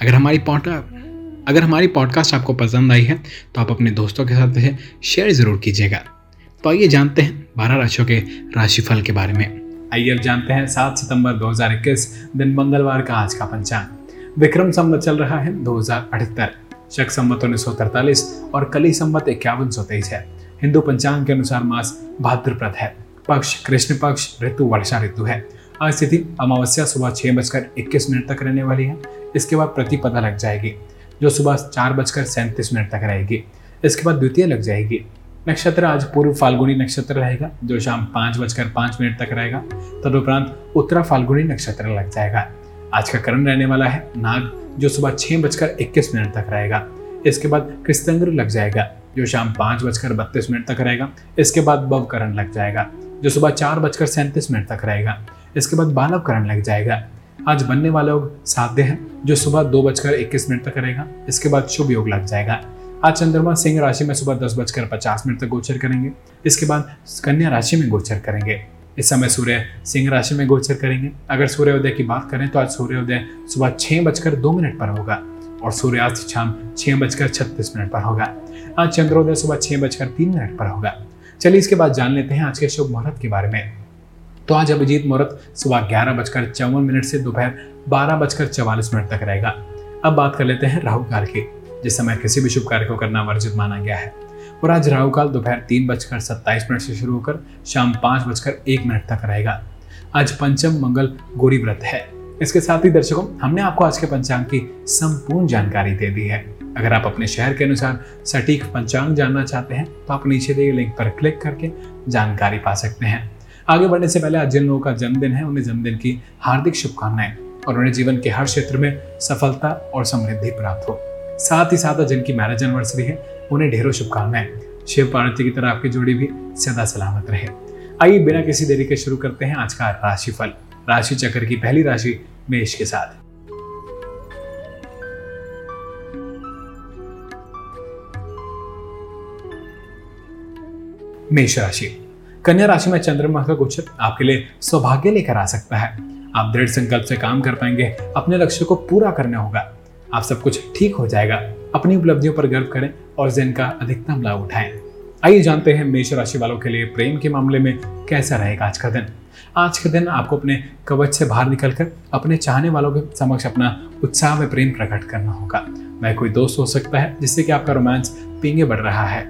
अगर हमारी पॉडकास्ट अगर हमारी पॉडकास्ट आपको पसंद आई है तो आप अपने दोस्तों के साथ इसे शेयर ज़रूर कीजिएगा। तो आइए जानते हैं बारह राशियों के राशिफल के बारे में। आइए अब जानते हैं सात सितंबर 2021 दिन मंगलवार का आज का पंचांग। विक्रम संवत चल रहा है दो हज़ार अठहत्तर, शक संवत उन्नीस और कली संवत इक्यावन है। हिंदू पंचांग के अनुसार मास भाद्रप्रद है। पक्ष कृष्ण पक्ष ऋतु वर्षा ऋतु है। आज तिथि अमावस्या सुबह छह बजकर इक्कीस मिनट तक रहने वाली है। इसके बाद प्रतिपदा लग जाएगी, जो सुबह चार बजकर सैंतीस मिनट तक रहेगी। इसके बाद द्वितीय लग जाएगी। नक्षत्र आज पूर्व फाल्गुनी नक्षत्र रहेगा, जो शाम पाँच बजकर पाँच मिनट तक रहेगा। तदुपरांत उत्तरा फाल्गुनी नक्षत्र लग जाएगा। आज का करण रहने वाला है, नाग, जो सुबह छः बजकर इक्कीस मिनट तक रहेगा। इसके बाद कृष्णंग्र लग जाएगा, जो शाम पाँच बजकर बत्तीस मिनट तक रहेगा। इसके बाद बव करण लग जाएगा, जो सुबह चार बजकर सैंतीस मिनट तक रहेगा। इसके बाद बालव करण लग जाएगा आज बनने वाला योग साध्य है, जो सुबह दो बजकर इक्कीस मिनट तक रहेगा इसके बाद शुभ योग लग जाएगा। आज चंद्रमा सिंह राशि में सुबह दस बजकर पचास मिनट तक गोचर करेंगे। इसके बाद कन्या राशि में गोचर करेंगे। इस समय सूर्य सिंह राशि में गोचर करेंगे। अगर सूर्योदय की बात करें तो आज सूर्योदय सुबह छह बजकर दो मिनट पर होगा और सूर्यास्त शाम छह बजकर छत्तीस मिनट पर होगा। आज चंद्रोदय सुबह छह बजकर तीन मिनट पर होगा। चलिए इसके बाद जान लेते हैं आज के शुभ मुहूर्त के बारे में। तो आज अभिजीत मुहूर्त सुबह ग्यारह बजकर चौवन मिनट से दोपहर बारह बजकर चवालीस मिनट तक रहेगा। अब बात कर लेते हैं राहु काल की, जिस समय किसी भी शुभ कार्य को करना वर्जित माना गया है। और आज राहु काल दोपहर तीन बजकर सत्ताईस मिनट से शुरू होकर शाम पाँच बजकर एक मिनट तक रहेगा। आज पंचम मंगल गोरी व्रत है। इसके साथ ही दर्शकों, हमने आपको आज के पंचांग की संपूर्ण जानकारी दे दी है। अगर आप अपने शहर के अनुसार सटीक पंचांग जानना चाहते हैं तो आप नीचे दिए लिंक पर क्लिक करके जानकारी पा सकते हैं। आगे बढ़ने से पहले आज जिन लोगों का जन्मदिन है, उन्हें जन्मदिन की हार्दिक शुभकामनाएँ और उन्हें जीवन के हर क्षेत्र में सफलता और समृद्धि प्राप्त हो। साथ ही साथ जिनकी मैरिज एनिवर्सरी है, उन्हें ढेरों शुभकामनाएँ। शिव पार्वती की तरह आपकी जोड़ी भी सदा सलामत रहे। आइए बिना किसी देरी के शुरू करते हैं आज का राशिफल, राशि चक्र की पहली राशि मेष के साथ। मेष राशि कन्या राशि में चंद्रमा का गोचर आपके लिए सौभाग्य लेकर आ सकता है। आप दृढ़ संकल्प से काम कर पाएँगे, अपने लक्ष्य को पूरा करना होगा। आप सब कुछ ठीक हो जाएगा। अपनी उपलब्धियों पर गर्व करें और जिन का अधिकतम लाभ उठाएँ। आइए जानते हैं मेष राशि वालों के लिए प्रेम के मामले में कैसा रहेगा आज का दिन। आज के दिन आपको अपने कवच से बाहर निकलकर अपने चाहने वालों के समक्ष अपना उत्साह में प्रेम प्रकट करना होगा। वह कोई दोस्त हो सकता है, जिससे कि आपका रोमांस पींगे बढ़ रहा है।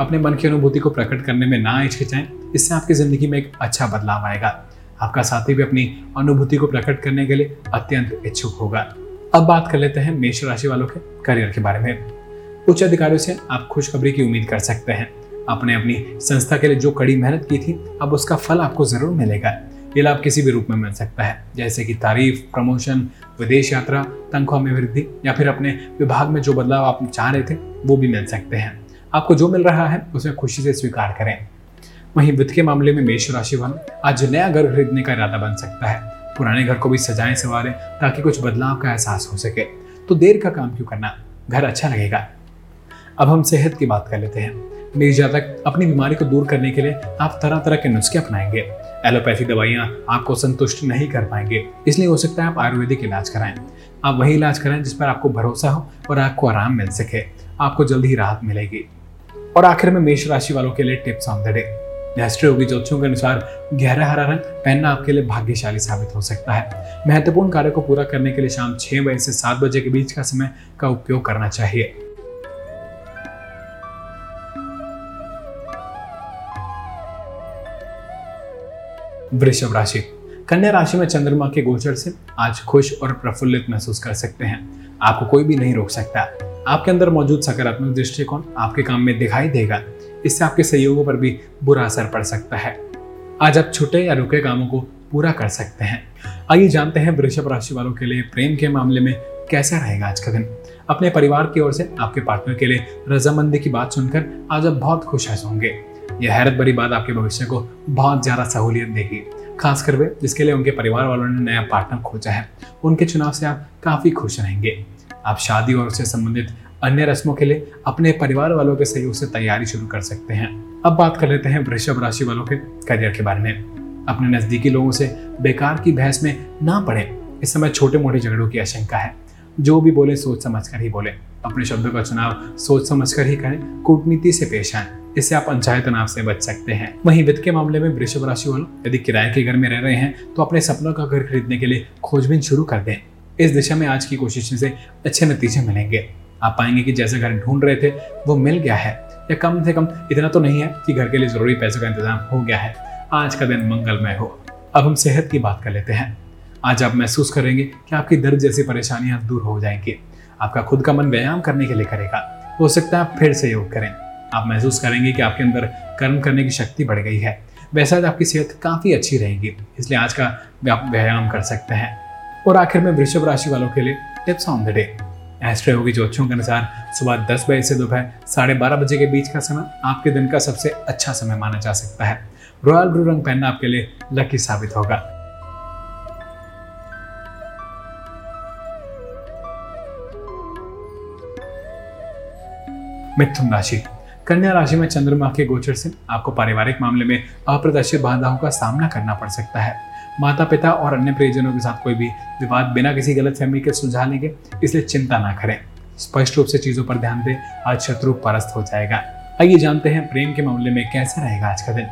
अपने मन की अनुभूति को प्रकट करने में ना हिचकिचाएँ इससे आपकी ज़िंदगी में एक अच्छा बदलाव आएगा। आपका साथी भी अपनी अनुभूति को प्रकट करने के लिए अत्यंत इच्छुक होगा। अब बात कर लेते हैं मेष राशि वालों के करियर के बारे में। उच्च अधिकारियों से आप खुशखबरी की उम्मीद कर सकते हैं। आपने अपनी संस्था के लिए जो कड़ी मेहनत की थी, अब उसका फल आपको ज़रूर मिलेगा। ये लाभ किसी भी रूप में मिल सकता है, जैसे कि तारीफ़, प्रमोशन, विदेश यात्रा, तनख्वाह में वृद्धि, या फिर अपने विभाग में जो बदलाव आप चाह रहे थे, वो भी मिल सकते हैं। आपको जो मिल रहा है उसे खुशी से स्वीकार करें। वहीं वित्त के मामले में मेष राशि वाले, आज नया घर खरीदने का इरादा बन सकता है। पुराने घर को भी सजाएँ, सवारें, ताकि कुछ बदलाव का एहसास हो सके। तो देर का काम क्यों करना? घर अच्छा लगेगा। अब हम सेहत की बात कर लेते हैं। मेष जातक अपनी बीमारी को दूर करने के लिए आप तरह तरह के नुस्खे अपनाएँगे। एलोपैथी दवाइयाँ आपको संतुष्ट नहीं कर पाएँगे, इसलिए हो सकता है आप आयुर्वेदिक इलाज कराएँ। आप वही इलाज कराएँ जिस पर आपको भरोसा हो और आपको आराम मिल सके। आपको जल्द ही राहत मिलेगी। और आखिर में मेष राशि वालों के लिए टिप्स ऑन द डे। राष्ट्रीय योगी ज्योतिषों के अनुसार गहरा हरा रंग पहनना आपके लिए भाग्यशाली साबित हो सकता है। महत्वपूर्ण कार्य को पूरा करने के लिए शाम छह बजे से सात बजे के बीच का समय का उपयोग करना चाहिए। वृषभ राशि। कन्या राशि में चंद्रमा के गोचर से आज खुश और प्रफुल्लित महसूस कर सकते हैं। आपको कोई भी नहीं रोक सकता। आपके अंदर मौजूद सकारात्मक दृष्टिकोण आपके काम में दिखाई देगा। इससे आपके सहयोगों पर भी बुरा असर पड़ सकता है। आज आप छुटे या रुके कामों को पूरा कर सकते हैं। आइए जानते हैं वृषभ राशि वालों के लिए प्रेम के मामले में कैसा रहेगा आज का दिन। अपने परिवार की ओर से, आपके पार्टनर के लिए रजामंदी की बात सुनकर आज आप बहुत खुश होंगे। यह हैरत भरी बात आपके भविष्य को बहुत ज़्यादा सहूलियत देगी, खासकर वे जिसके लिए उनके परिवार वालों ने नया पार्टनर खोजा है। उनके चुनाव से आप काफ़ी खुश रहेंगे। आप शादी और उससे संबंधित अन्य रस्मों के लिए अपने परिवार वालों के सहयोग से तैयारी शुरू कर सकते हैं। अब बात कर लेते हैं वृषभ राशि वालों के करियर के बारे में। अपने नजदीकी लोगों से बेकार की बहस में ना पड़े। इस समय छोटे मोटे झगड़ों की आशंका है। जो भी बोले, सोच समझ कर ही बोले। अपने शब्दों का चुनाव सोच समझ कर ही करें। कूटनीति से पेश आए। इससे आप अनचाहे तनाव से बच सकते हैं। वहीं वित्त के मामले में वृषभ राशि वालों, यदि किराए के घर में रह रहे हैं तो अपने सपनों का घर खरीदने के लिए खोजबीन शुरू कर दें। इस दिशा में आज की कोशिश से अच्छे नतीजे मिलेंगे। आप पाएँगे कि जैसे घर ढूंढ रहे थे, वो मिल गया है। या कम से कम इतना तो नहीं है कि घर के लिए ज़रूरी पैसों का इंतज़ाम हो गया है। आज का दिन मंगलमय हो। अब हम सेहत की बात कर लेते हैं। आज आप महसूस करेंगे कि आपकी दर्द जैसी परेशानियाँ दूर हो जाएँगी। आपका खुद का मन व्यायाम करने के लिए करेगा। हो सकता है आप फिर से योग करें। आप महसूस करेंगे कि आपके अंदर कर्म करने की शक्ति बढ़ गई है। वैसा आपकी सेहत काफ़ी अच्छी रहेगी, इसलिए आज का व्यायाम कर सकते हैं। और आखिर में वृषभ राशि वालों के लिए tips on the day. Astroyogi ज्योतिषों के अनुसार सुबह दस बजे से दोपहर साढ़े बारह बजे के बीच का समय आपके दिन का सबसे अच्छा समय माना जा सकता है। रॉयल ब्लू रंग पहनना आपके लिए लकी साबित होगा। मिथुन राशि। कन्या राशि में चंद्रमा के गोचर से आपको पारिवारिक मामले में अप्रत्याशित बाधाओं का सामना करना पड़ सकता है। माता पिता और अन्य प्रियजनों के साथ कोई भी विवाद बिना किसी गलत फहमी के सुलझा लेंगे इसलिए चिंता ना करें। स्पष्ट रूप से चीज़ों पर ध्यान दें, आज शत्रु परस्त हो जाएगा। आइए जानते हैं प्रेम के मामले में कैसा रहेगा आज का दिन।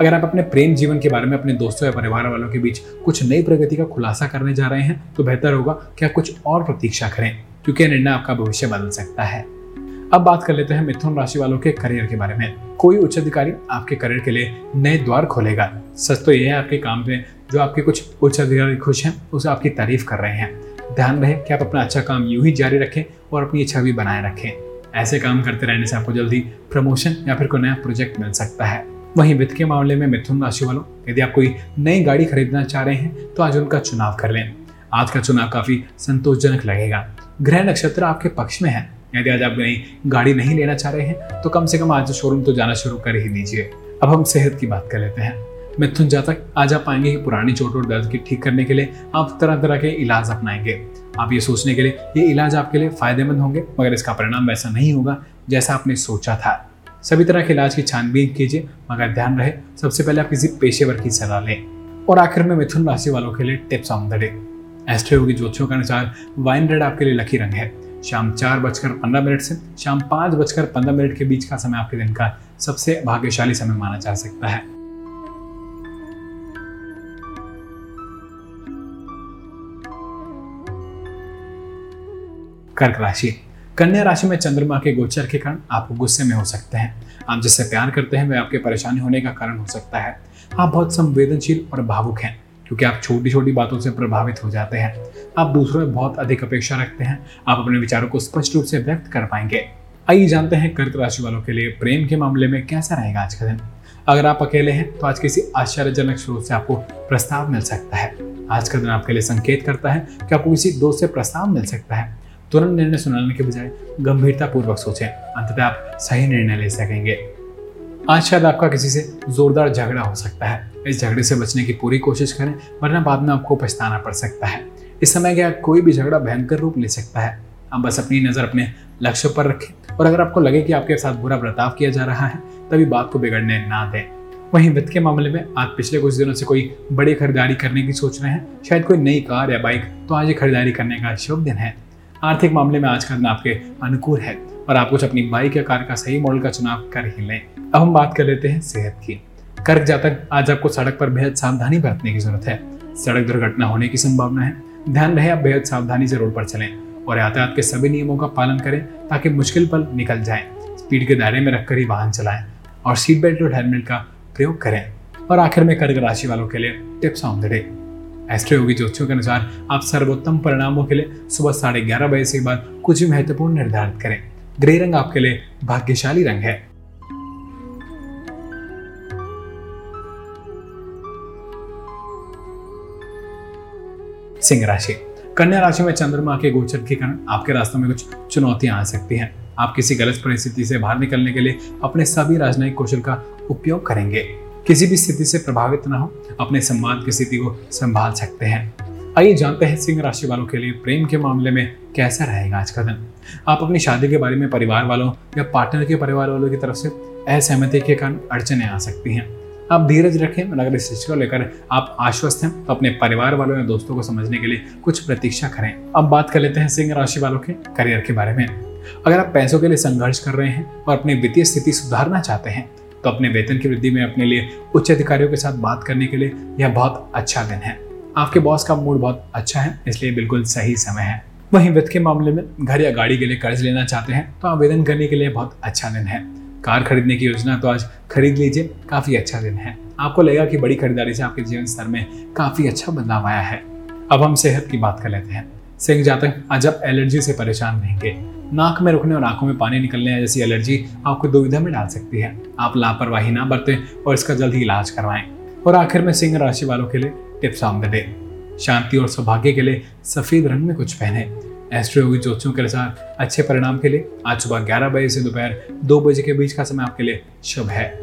अगर आप अपने प्रेम जीवन के बारे में अपने दोस्तों या परिवार वालों के बीच कुछ नई प्रगति का खुलासा करने जा रहे हैं तो बेहतर होगा कि आप कुछ और प्रतीक्षा करें, क्योंकि निर्णय आपका भविष्य बदल सकता है। अब बात कर लेते हैं मिथुन राशि वालों के करियर के बारे में। कोई उच्च अधिकारी आपके करियर के लिए नए द्वार खोलेगा। सच तो यह है, आपके काम में जो आपके कुछ उच्च अधिकारी खुश हैं, उसे आपकी तारीफ़ कर रहे हैं। ध्यान रहे कि आप अपना अच्छा काम यूँ ही जारी रखें और अपनी छवि बनाए रखें। ऐसे काम करते रहने से आपको जल्दी प्रमोशन या फिर कोई नया प्रोजेक्ट मिल सकता है। वहीं वित्त के मामले में मिथुन राशि वालों, यदि आप कोई नई गाड़ी खरीदना चाह रहे हैं तो आज उनका चुनाव कर लें। आज का चुनाव काफ़ी संतोषजनक लगेगा। ग्रह नक्षत्र आपके पक्ष में है। यदि आज आप नई गाड़ी नहीं लेना चाह रहे हैं तो कम से कम आज शोरूम तो जाना शुरू कर ही दीजिए। अब हम सेहत की बात कर लेते हैं। मिथुन जातक आज आप पाएँगे कि पुरानी चोट और दर्द की ठीक करने के लिए आप तरह तरह के इलाज अपनाएँगे। आप ये सोचने के लिए, ये इलाज आपके लिए फ़ायदेमंद होंगे, मगर इसका परिणाम वैसा नहीं होगा जैसा आपने सोचा था। सभी तरह के इलाज की छानबीन कीजिए, मगर ध्यान रहे, सबसे पहले आप किसी पेशेवर की सलाह लें। और आखिर में मिथुन राशि वालों के लिए tips on the day. Astro की ज्योतिषों के अनुसार, वाइन रेड आपके लिए लकी रंग है। शाम चार बजकर पंद्रह मिनट से शाम पाँच बजकर पंद्रह मिनट के बीच का समय आपके दिन का सबसे भाग्यशाली समय माना जा सकता है। कर्क राशि। कन्या राशि में चंद्रमा के गोचर के कारण आप गुस्से में हो सकते हैं। आप जिससे प्यार करते हैं, वह आपके परेशानी होने का कारण हो सकता है। आप बहुत संवेदनशील और भावुक हैं, क्योंकि आप छोटी छोटी बातों से प्रभावित हो जाते हैं। आप दूसरों में बहुत अधिक अपेक्षा रखते हैं। आप अपने विचारों को स्पष्ट रूप से व्यक्त कर पाएँगे। आइए जानते हैं कर्क राशि वालों के लिए प्रेम के मामले में कैसा रहेगा आज का दिन। अगर आप अकेले हैं तो आज किसी आश्चर्यजनक स्रोत से आपको प्रस्ताव मिल सकता है। आज का दिन आपके लिए संकेत करता है कि आपको किसी दोस्त से प्रस्ताव मिल सकता है। तुरंत निर्णय सुनाने के बजाय गंभीरता पूर्वक सोचें। अंततः आप सही निर्णय ले सकेंगे। आज शायद आपका किसी से जोरदार झगड़ा हो सकता है। इस झगड़े से बचने की पूरी कोशिश करें, वरना बाद में आपको पछताना पड़ सकता है। इस समय क्या कोई भी झगड़ा भयंकर रूप ले सकता है। आप बस अपनी नज़र अपने लक्ष्य पर रखें और अगर आपको लगे कि आपके साथ बुरा बर्ताव किया जा रहा है, तभी बात को बिगड़ने ना दें। वहीं वित्त के मामले में आज पिछले कुछ दिनों से कोई बड़ी खरीदारी करने की सोच रहे हैं। शायद कोई नई कार या बाइक तो आज ये खरीदारी करने का शुभ दिन है। आर्थिक मामले में आज का दिन आपके अनुकूल है और आप कुछ अपनी बाइक या कार का सही मॉडल का चुनाव कर ही लें। अब हम बात कर लेते हैं सेहत की। कर्क जातक आज आपको सड़क पर बेहद सावधानी बरतने की ज़रूरत है। सड़क दुर्घटना होने की संभावना है। ध्यान रहे आप बेहद सावधानी से रोड पर चलें और यातायात के सभी नियमों का पालन करें ताकि मुश्किल पल निकल जाए। स्पीड के दायरे में रखकर ही वाहन चलाएँ और सीट बेल्ट और हेलमेट का प्रयोग करें। और आखिर में कर्क राशि वालों के लिए tips on the day. Astroyogi ज्योतिषों के अनुसार आप सर्वोत्तम परिणामों के लिए सुबह साढ़े ग्यारह बजे से बाद कुछ महत्वपूर्ण निर्धारित करें। ग्रे रंग आपके लिए भाग्यशाली रंग है। सिंह राशि। कन्या राशि में चंद्रमा के गोचर के कारण आपके रास्तों में कुछ चुनौतियाँ आ सकती हैं। आप किसी गलत परिस्थिति से बाहर निकलने के लिए अपने सभी राजनयिक कौशल का उपयोग करेंगे। किसी भी स्थिति से प्रभावित ना हो, अपने सम्मान की स्थिति को संभाल सकते हैं। आइए जानते हैं सिंह राशि वालों के लिए प्रेम के मामले में कैसा रहेगा आज का दिन। आप अपनी शादी के बारे में परिवार वालों या पार्टनर के परिवार वालों की तरफ़ से असहमति के कारण अड़चने आ सकती हैं। आप धीरज रखें, और अगर इस चीज़ को लेकर आप आश्वस्त हैं तो अपने परिवार वालों या दोस्तों को समझने के लिए कुछ प्रतीक्षा करें। अब बात कर लेते हैं सिंह राशि वालों के करियर के बारे में। अगर आप पैसों के लिए संघर्ष कर रहे हैं और अपनी वित्तीय स्थिति सुधारना चाहते हैं तो अपने वेतन की वृद्धि में, अपने लिए उच्च अधिकारियों के साथ बात करने के लिए यह बहुत अच्छा दिन है। आपके बॉस का मूड बहुत अच्छा है, इसलिए बिल्कुल सही समय है। वहीं वित्त के मामले में, घर या गाड़ी के लिए कर्ज लेना चाहते हैं तो आवेदन करने के लिए बहुत अच्छा दिन है। कार खरीदने की योजना तो आज खरीद लीजिए, काफ़ी अच्छा दिन है। आपको लगेगा कि बड़ी खरीदारी से आपके जीवन स्तर में काफ़ी अच्छा बदलाव आया है। अब हम सेहत की बात कर लेते हैं। सिंह जातक आज आप एलर्जी से परेशान रहेंगे। नाक में रुकने और आँखों में पानी निकलने जैसी एलर्जी आपको दुविधा में डाल सकती है। आप लापरवाही ना बरतें और इसका जल्द ही इलाज करवाएँ। और आखिर में सिंह राशि वालों के लिए टिप्स ऑन द डे। शांति और सौभाग्य के लिए सफ़ेद रंग में कुछ पहने। एस्ट्रो योगी ज्योतिषों के अनुसार अच्छे परिणाम के लिए आज सुबह ग्यारह बजे से दोपहर दो बजे के बीच का समय आपके लिए शुभ है।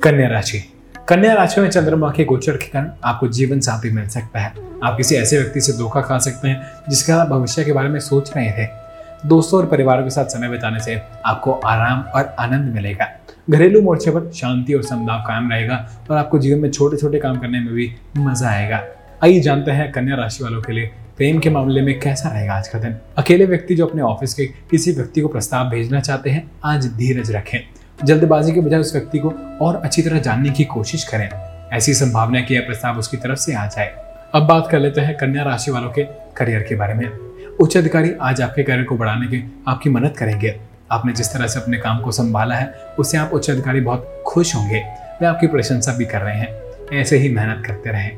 कन्या राशि। कन्या राशि में चंद्रमा के गोचर के कारण आपको जीवन साथी मिल सकता है आप किसी ऐसे व्यक्ति से धोखा खा सकते हैं, जिसके आप भविष्य के बारे में सोच रहे थे। दोस्तों और परिवारों के साथ समय बिताने से आपको आराम और आनंद मिलेगा। घरेलू मोर्चे पर शांति और समदाव कायम रहेगा और आपको जीवन में छोटे छोटे काम करने में भी मज़ा आएगा। आइए जानते हैं कन्या राशि वालों के लिए प्रेम के मामले में कैसा रहेगा आज का दिन। अकेले व्यक्ति जो अपने ऑफ़िस के किसी व्यक्ति को प्रस्ताव भेजना चाहते हैं, आज धीरज रखें। जल्दबाजी के बजाय उस व्यक्ति को और अच्छी तरह जानने की कोशिश करें। ऐसी संभावना कि यह प्रस्ताव उसकी तरफ़ से आ जाए। अब बात कर लेते हैं कन्या राशि वालों के करियर के बारे में। उच्च अधिकारी आज आपके करियर को बढ़ाने के आपकी मदद करेंगे। आपने जिस तरह से अपने काम को संभाला है, उससे आप उच्च अधिकारी बहुत खुश होंगे। वे आपकी प्रशंसा भी कर रहे हैं। ऐसे ही मेहनत करते रहें।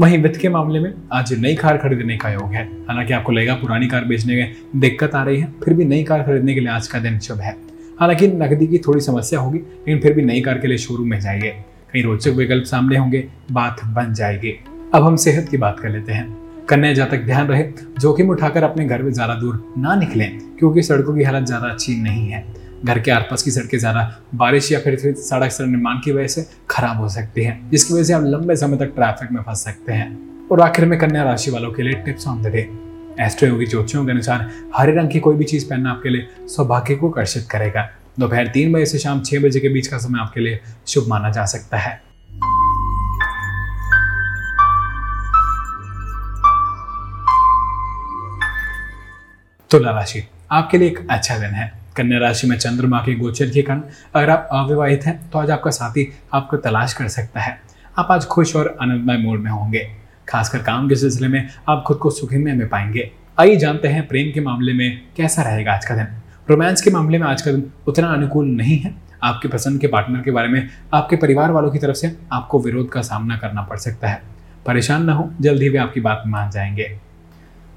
वहीं वित्त के मामले में आज नई कार खरीदने का योग है। हालाँकि आपको लगेगा पुरानी कार बेचने में दिक्कत आ रही है, फिर भी नई कार खरीदने के लिए आज का दिन शुभ है। हालाँकि नकदी की थोड़ी समस्या होगी, लेकिन फिर भी नई कार के लिए शोरूम में जाइए। कई रोचक विकल्प सामने होंगे, बात बन जाएगी। अब हम सेहत की बात कर लेते हैं। कन्या जातक ध्यान रहे, जोखिम उठाकर अपने घर में ज़्यादा दूर ना निकलें, क्योंकि सड़कों की हालत ज़्यादा अच्छी नहीं है। घर के आसपास की सड़कें ज़्यादा बारिश या फिर सड़क निर्माण की वजह से खराब हो सकती है, जिसकी वजह से आप लंबे समय तक ट्रैफ़िक में फंस सकते हैं। और आखिर में कन्या राशि वालों के लिए tips on the day Astroyogi ज्योतिषियों के अनुसार हरे रंग की कोई भी चीज़ पहनना आपके लिए सौभाग्य को आकर्षित करेगा। दोपहर तीन बजे से शाम छह बजे के बीच का समय आपके लिए शुभ माना जा सकता है। तुला राशि, आपके लिए एक अच्छा दिन है। कन्या राशि में चंद्रमा के गोचर के कारण अगर आप अविवाहित हैं तो आज आपका साथी आपको तलाश कर सकता है। आप आज खुश और आनंदमय मूड में होंगे। खासकर काम के सिलसिले में आप खुद को सुखमय में पाएँगे। आइए जानते हैं प्रेम के मामले में कैसा रहेगा आज का दिन। रोमांस के मामले में आज का दिन उतना अनुकूल नहीं है। आपके पसंद के पार्टनर के बारे में, आपके परिवार वालों की तरफ़ से आपको विरोध का सामना करना पड़ सकता है। परेशान न हो, जल्द ही वे आपकी बात मान जाएँगे।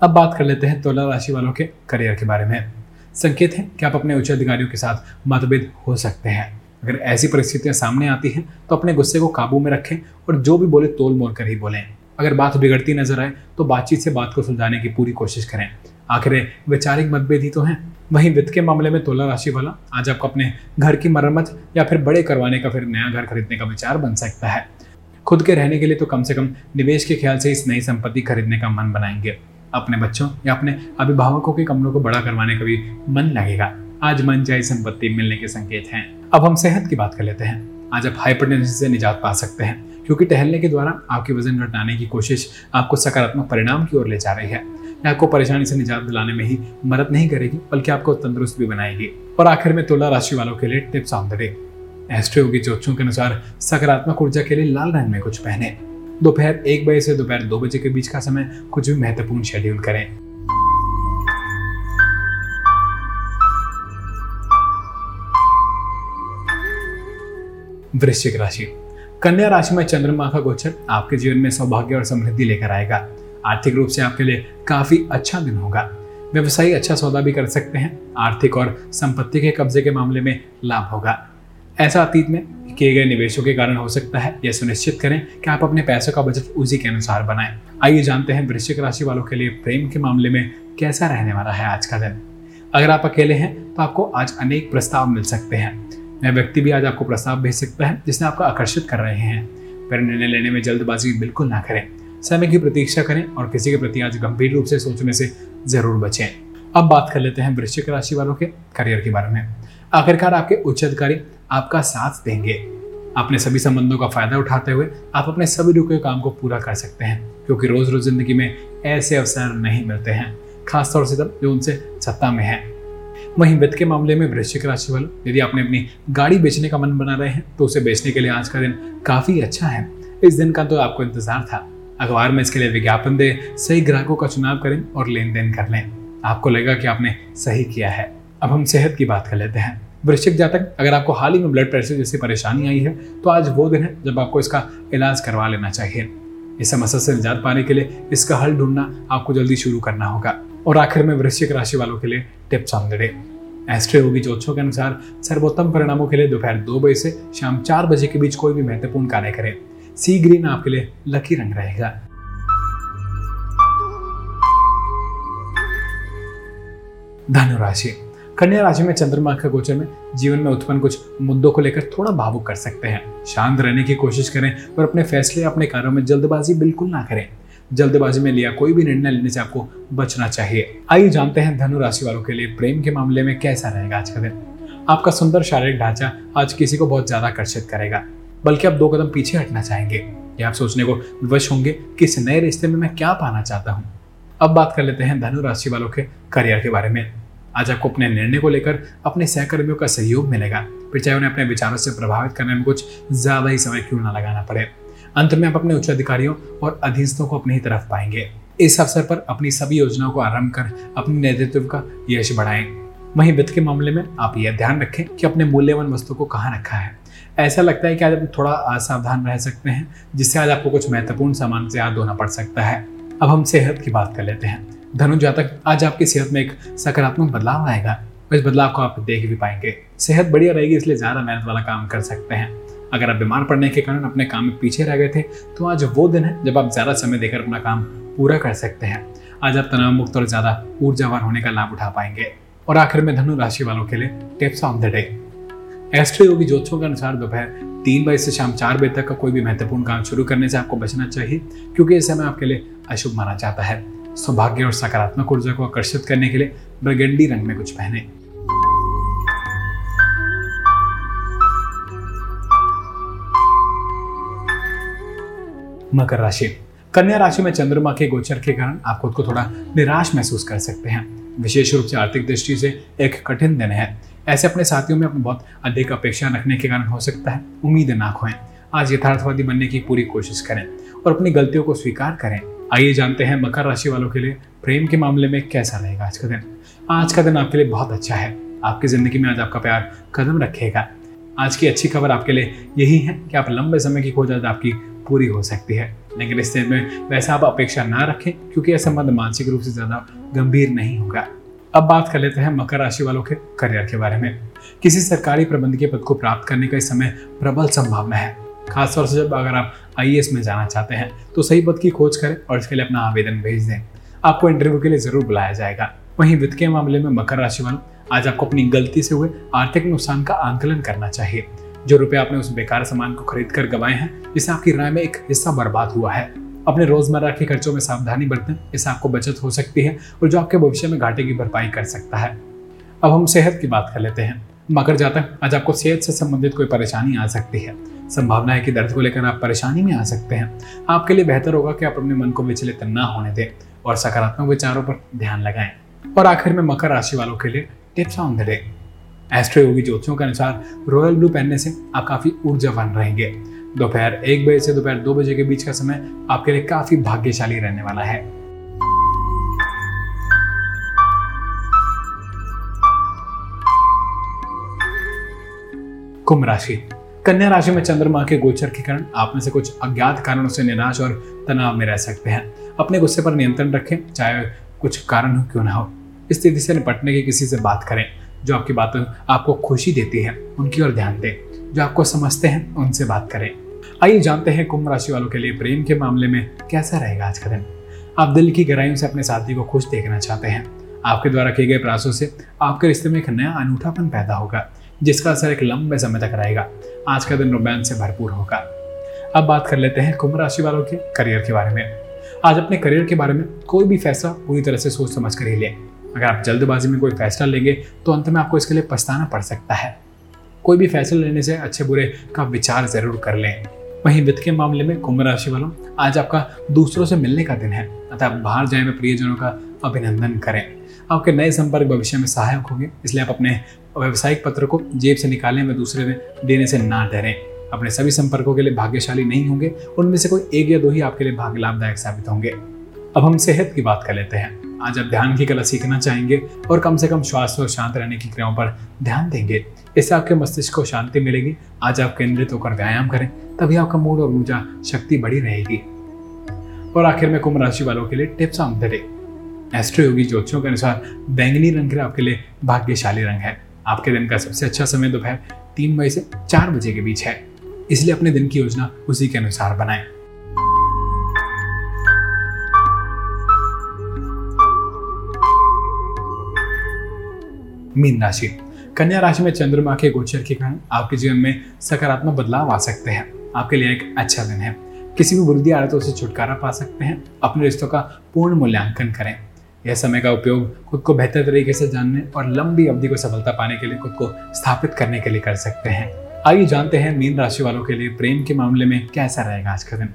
अब बात कर लेते हैं तुला राशि वालों के करियर के बारे में। संकेत है कि आप अपने उच्च अधिकारियों के साथ मतभेद हो सकते हैं। अगर ऐसी परिस्थितियाँ सामने आती हैं तो अपने गुस्से को काबू में रखें और जो भी बोले तोल मोल कर ही बोलें। अगर बात बिगड़ती नज़र आए तो बातचीत से बात को सुलझाने की पूरी कोशिश करें। आखिर वैचारिक मतभेद ही तो हैं? वहीं वित्त के मामले में तोला राशि वाला आज आपको अपने घर की मरम्मत या फिर बड़े करवाने का फिर नया घर खरीदने का विचार बन सकता है। खुद के रहने के लिए तो कम से कम निवेश के ख्याल से इस नई संपत्ति खरीदने का मन बनाएँगे। अपने बच्चों या अपने अभिभावकों के कमरों को बड़ा करवाने का भी मन लगेगा। आज मन चाहे संपत्ति मिलने के संकेत हैं। अब हम सेहत की बात कर लेते हैं। आज आप हाइपरटेंशन से निजात पा सकते हैं। क्योंकि टहलने के द्वारा आपके वज़न घटाने की कोशिश आपको सकारात्मक परिणाम की ओर ले जा रही है। यह आपको परेशानी से निजात दिलाने में ही मदद नहीं करेगी, बल्कि आपको तंदुरुस्त भी बनाएगी। और आखिर में तुला राशि वालों के लिए tips on the day. Astro की ज्योतिषों के अनुसार सकारात्मक ऊर्जा के लिए लाल रंग में कुछ पहने। दोपहर एक बजे से दोपहर दो बजे के बीच का समय कुछ भी महत्वपूर्ण शेड्यूल करें। वृश्चिक राशि। कन्या राशि में चंद्रमा का गोचर आपके जीवन में सौभाग्य और समृद्धि लेकर आएगा। आर्थिक रूप से आपके लिए काफ़ी अच्छा दिन होगा। व्यवसायी अच्छा सौदा भी कर सकते हैं। आर्थिक और संपत्ति के कब्जे के मामले में लाभ होगा। ऐसा अतीत में किए गए निवेशों के कारण हो सकता है। यह सुनिश्चित करें कि आप अपने पैसों का बजट उसी के अनुसार बनाएँ। आइए जानते हैं वृश्चिक राशि वालों के लिए प्रेम के मामले में कैसा रहने वाला है आज का दिन। अगर आप अकेले हैं तो आपको आज अनेक प्रस्ताव मिल सकते हैं। वह व्यक्ति भी आज आपको प्रस्ताव भेज सकता है, जिसने आपको आकर्षित कर रहे हैं। पर निर्णय लेने में जल्दबाजी बिल्कुल ना करें। समय की प्रतीक्षा करें और किसी के प्रति आज गंभीर रूप से सोचने से ज़रूर बचें। अब बात कर लेते हैं वृश्चिक राशि वालों के करियर के बारे में। आखिरकार आपके उच्च अधिकारी आपका साथ देंगे। अपने सभी संबंधों का फ़ायदा उठाते हुए आप अपने सभी रुके काम को पूरा कर सकते हैं, क्योंकि रोज रोज ज़िंदगी में ऐसे अवसर नहीं मिलते हैं, खासतौर से तब जो उनसे सत्ता में है। वहीं वित्त के मामले में वृश्चिक राशि वालों यदि आपने अपनी गाड़ी बेचने का मन बना रहे हैं तो उसे बेचने के लिए आज का दिन काफ़ी अच्छा है। इस दिन का तो आपको इंतज़ार था। अखबार में इसके लिए विज्ञापन दे, सही ग्राहकों का चुनाव करें और लेन देन कर लें। आपको लगेगा कि आपने सही किया है। अब हम सेहत की बात कर लेते हैं। वृश्चिक जातक, अगर आपको हाल ही में ब्लड प्रेशर जैसी परेशानी आई है तो आज वो दिन है जब आपको इसका इलाज करवा लेना चाहिए। इस समस्या से निजात पाने के लिए इसका हल ढूंढना आपको जल्दी शुरू करना होगा। और आखिर में वृश्चिक राशि वालों के लिए tips on the day Astroyogi ज्योतिषों के अनुसार सर्वोत्तम परिणामों के लिए दोपहर दो बजे से शाम चार बजे के बीच कोई भी महत्वपूर्ण कार्य करें। सी ग्रीन आपके लिए लकी रंग रहेगा। धनुराशि कन्या राशि में चंद्रमा का गोचर में जीवन में उत्पन्न कुछ मुद्दों को लेकर थोड़ा भावुक कर सकते हैं। शांत रहने की कोशिश करें और अपने फैसले अपने कार्यों में जल्दबाजी बिल्कुल ना करें। जल्दबाजी में लिया, कोई भी निर्णय लेने से आपको बचना चाहिए। आइए जानते हैं धनु राशि वालों के लिए प्रेम के मामले में कैसा रहेगा आज का दिन। आपका सुंदर शारीरिक ढांचा आज किसी को बहुत ज़्यादा आकर्षित करेगा, बल्कि आप दो कदम पीछे हटना चाहेंगे। या आप सोचने को विवश होंगे कि इस नए रिश्ते में मैं क्या पाना चाहता हूँ। अब बात कर लेते हैं धनु राशि वालों के करियर के बारे में। आज आपको अपने निर्णय को लेकर अपने सहकर्मियों का सहयोग मिलेगा, फिर चाहे उन्हें अपने विचारों से प्रभावित करने में कुछ ज़्यादा ही समय क्यों ना लगाना पड़े। अंत में आप अपने उच्च अधिकारियों और अधीनस्थों को अपनी ही तरफ़ पाएँगे। इस अवसर पर अपनी सभी योजनाओं को आरंभ कर अपने नेतृत्व का यश बढ़ाएँ। वहीं वित्त के मामले में आप यह ध्यान रखें कि अपने मूल्यवान वस्तु को कहाँ रखा है। ऐसा लगता है कि आज आप थोड़ा असावधान रह सकते हैं, जिससे आज आपको कुछ महत्वपूर्ण सामान से हाथ धोना पड़ सकता है। अब हम सेहत की बात कर लेते हैं। धनु जातक, आज आपकी सेहत में एक सकारात्मक बदलाव आएगा। इस बदलाव को आप देख भी पाएँगे। सेहत बढ़िया रहेगी, इसलिए ज़्यादा मेहनत वाला काम कर सकते हैं। अगर आप बीमार पड़ने के कारण अपने काम में पीछे रह गए थे तो आज वो दिन है जब आप ज़्यादा समय देकर अपना काम पूरा कर सकते हैं। आज आप तनाव मुक्त और ज़्यादा ऊर्जावान होने का लाभ उठा पाएँगे। और आखिर में धनु राशि वालों के लिए tips on the day. Astroyogi ज्योतिषों के अनुसार दोपहर तीन बजे से शाम चार बजे तक का कोई भी महत्वपूर्ण काम शुरू करने से आपको बचना चाहिए, क्योंकि इस समय आपके लिए अशुभ माना जाता है। सौभाग्य और सकारात्मक ऊर्जा को आकर्षित करने के लिए बरगंडी रंग में कुछ पहने। मकर राशि। कन्या राशि में चंद्रमा के गोचर के कारण आप खुद को थोड़ा निराश महसूस कर सकते हैं। विशेष रूप से आर्थिक दृष्टि से एक कठिन दिन है। ऐसे अपने साथियों में अपने बहुत अधिक अपेक्षा रखने के कारण हो सकता है उम्मीद ना खोएँ। आज यथार्थवादी बनने की पूरी कोशिश करें और अपनी गलतियों को स्वीकार करें। आइए जानते हैं मकर राशि वालों के लिए प्रेम के मामले में कैसा रहेगा आज का दिन। आज का दिन आपके लिए बहुत अच्छा है। आपकी ज़िंदगी में आज आपका प्यार कदम रखेगा। आज की अच्छी खबर आपके लिए यही है कि आप लंबे समय की खोज आज आपकी पूरी हो सकती है। लेकिन इस दिन में वैसा आप अपेक्षा ना रखें, क्योंकि यह संबंध मानसिक रूप से ज़्यादा गंभीर नहीं होगा। अब बात कर लेते हैं मकर राशि वालों के करियर के बारे में। किसी सरकारी प्रबंधकीय पद को प्राप्त करने का इस समय प्रबल संभावना है। खासतौर से जब अगर आप आई में जाना चाहते हैं तो सही पद की खोज करें और इसके लिए अपना आवेदन भेज दें। आपको इंटरव्यू के लिए ज़रूर बुलाया जाएगा। वहीं वित्त के मामले में मकर राशि वालों आज आपको अपनी गलती से हुए आर्थिक नुकसान का आंकलन करना चाहिए। जो रुपए आपने उस बेकार सामान को खरीद कर गवाए हैं जिससे आपकी राय में एक हिस्सा बर्बाद हुआ है। अपने रोज़मर्रा के खर्चों में सावधानी बरतें, इससे आपको बचत हो सकती है और जो आपके भविष्य में घाटे की भरपाई कर सकता है। अब हम सेहत की बात कर लेते हैं। मकर जातक आज आपको सेहत से संबंधित कोई परेशानी आ सकती है। संभावना है कि दर्द को लेकर आप परेशानी में आ सकते हैं। आपके लिए बेहतर होगा कि आप अपने मन को विचलित न होने दें और सकारात्मक विचारों पर ध्यान लगाएँ। और आखिर में मकर राशि वालों के लिए tips on the day. Astroyogi ज्योतिषों के अनुसार रॉयल ब्लू पहनने से आप काफ़ी ऊर्जावान रहेंगे। दोपहर एक बजे से दोपहर दो बजे के बीच का समय आपके लिए काफ़ी भाग्यशाली रहने वाला है। कुंभ राशि। कन्या राशि में चंद्रमा के गोचर के कारण आप में से कुछ अज्ञात कारणों से निराश और तनाव में रह सकते हैं। अपने गुस्से पर नियंत्रण रखें, चाहे कुछ कारण हो, क्यों ना हो। स्थिति से निपटने की किसी से बात करें। जो आपकी बातें आपको खुशी देती है, उनकी ओर ध्यान दें। जो आपको समझते हैं, उनसे बात करें। आइए जानते हैं कुंभ राशि वालों के लिए प्रेम के मामले में कैसा रहेगा आज का दिन। आप दिल की गहराइयों से अपने साथी को खुश देखना चाहते हैं। आपके द्वारा किए गए प्रयासों से आपके रिश्ते में एक नया अनूठापन पैदा होगा, जिसका असर एक लंबे समय तक रहेगा। आज का दिन रोमांस से भरपूर होगा। अब बात कर लेते हैं कुंभ राशि वालों के करियर के बारे में। आज अपने करियर के बारे में कोई भी फैसला पूरी तरह से सोच समझ कर ही लें। अगर आप जल्दबाजी में कोई फैसला लेंगे तो अंत में आपको इसके लिए पछताना पड़ सकता है। कोई भी फैसला लेने से अच्छे बुरे का विचार ज़रूर कर लें। वहीं वित्त के मामले में कुंभ राशि वालों, आज आपका दूसरों से मिलने का दिन है। अतः आप बाहर जाए में प्रियजनों का अभिनंदन करें। आपके नए संपर्क भविष्य में सहायक होंगे, इसलिए आप अपने व्यवसायिक पत्र को जेब से निकालने में दूसरे में देने से ना डरें। अपने सभी संपर्कों के लिए भाग्यशाली नहीं होंगे, उनमें से कोई एक या दो ही आपके लिए भाग्य लाभदायक साबित होंगे। अब हम सेहत की बात कर लेते हैं। आज आप ध्यान की कला सीखना चाहेंगे और कम से कम श्वास और शांत रहने की क्रियाओं पर ध्यान देंगे। इससे आपके मस्तिष्क को शांति मिलेगी। आज आप केंद्रित होकर व्यायाम करें, तभी आपका मूड और ऊर्जा शक्ति बढ़ी रहेगी। और आखिर में कुंभ राशि वालों के लिए tips on the day. Astroyogi ज्योतिषों के अनुसार बैंगनी रंग आपके लिए भाग्यशाली रंग है। आपके दिन का सबसे अच्छा समय दोपहर तीन बजे से चार बजे के बीच है। इसलिए अपने दिन की योजना उसी के अनुसार बनाएँ। मीन राशि। कन्या राशि में चंद्रमा के गोचर के कारण आपके जीवन में सकारात्मक बदलाव आ सकते हैं। आपके लिए एक अच्छा दिन है। किसी भी बुरी आदतों से छुटकारा पा सकते हैं। अपने रिश्तों का पूर्ण मूल्यांकन करें। यह समय का उपयोग खुद को बेहतर तरीके से जानने और लंबी अवधि को सफलता पाने के लिए खुद को स्थापित करने के लिए कर सकते हैं। आइए जानते हैं मीन राशि वालों के लिए प्रेम के मामले में कैसा रहेगा आज का दिन।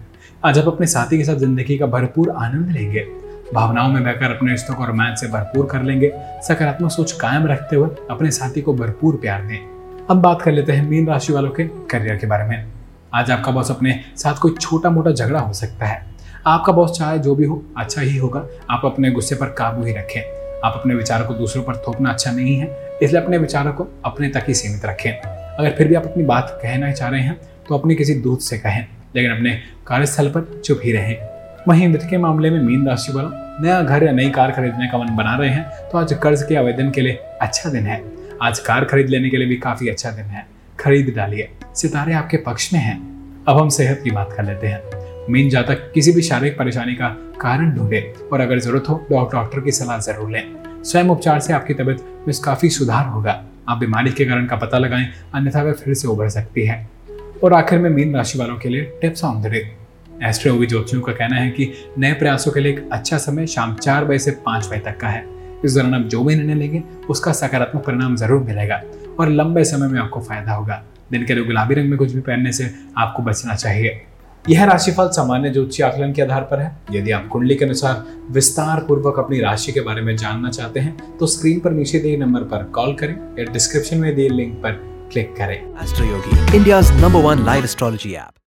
आज आप अपने साथी के साथ ज़िंदगी का भरपूर आनंद लेंगे। भावनाओं में बहकर अपने रिश्तों को रोमांच से भरपूर कर लेंगे। सकारात्मक सोच कायम रखते हुए अपने साथी को भरपूर प्यार दें। अब बात कर लेते हैं मीन राशि वालों के करियर के बारे में। आज आपका बॉस अपने साथ कोई छोटा मोटा झगड़ा हो सकता है। आपका बॉस चाहे जो भी हो अच्छा ही होगा। आप अपने गुस्से पर काबू ही रखें। आप अपने विचारों को दूसरों पर थोपना अच्छा नहीं है, इसलिए अपने विचारों को अपने तक ही सीमित रखें। अगर फिर भी आप अपनी बात कहना चाह रहे हैं तो अपनी किसी दूत से कहें, लेकिन अपने कार्यस्थल पर चुप ही रहें। वहीं वित्त के मामले में मीन राशि वालों नया घर या नई कार खरीदने का मन बना रहे हैं तो आज कर्ज के आवेदन के लिए अच्छा दिन है। आज कार खरीद लेने के लिए भी काफ़ी अच्छा दिन है। खरीद डालिए। सितारे आपके पक्ष में हैं। अब हम सेहत की बात कर लेते हैं। मीन जातक किसी भी शारीरिक परेशानी का कारण ढूंढे और अगर ज़रूरत हो तो डॉक्टर की सलाह ज़रूर लें। स्वयं उपचार से आपकी तबीयत में काफ़ी सुधार होगा। आप बीमारी के कारण का पता लगाएँ, अन्यथा वह फिर से उभर सकती है। और आखिर में मीन राशि वालों के लिए tips on the day. Astroyogi ज्योतिषियों का कहना है कि नए प्रयासों के लिए एक अच्छा समय शाम चार बजे से पाँच बजे तक का है। इस दौरान आप जो भी निर्णय लेंगे, उसका सकारात्मक परिणाम ज़रूर मिलेगा और लंबे समय में आपको फ़ायदा होगा। दिन के लिए गुलाबी रंग में कुछ भी पहनने से आपको बचना चाहिए। यह राशिफल सामान्य ज्योतिषी आकलन के आधार पर है। यदि आप कुंडली के अनुसार विस्तार पूर्वक अपनी राशि के बारे में जानना चाहते हैं तो स्क्रीन पर नीचे दिए नंबर पर कॉल करें या डिस्क्रिप्शन में दिए लिंक पर क्लिक करें। Number one live astrology app.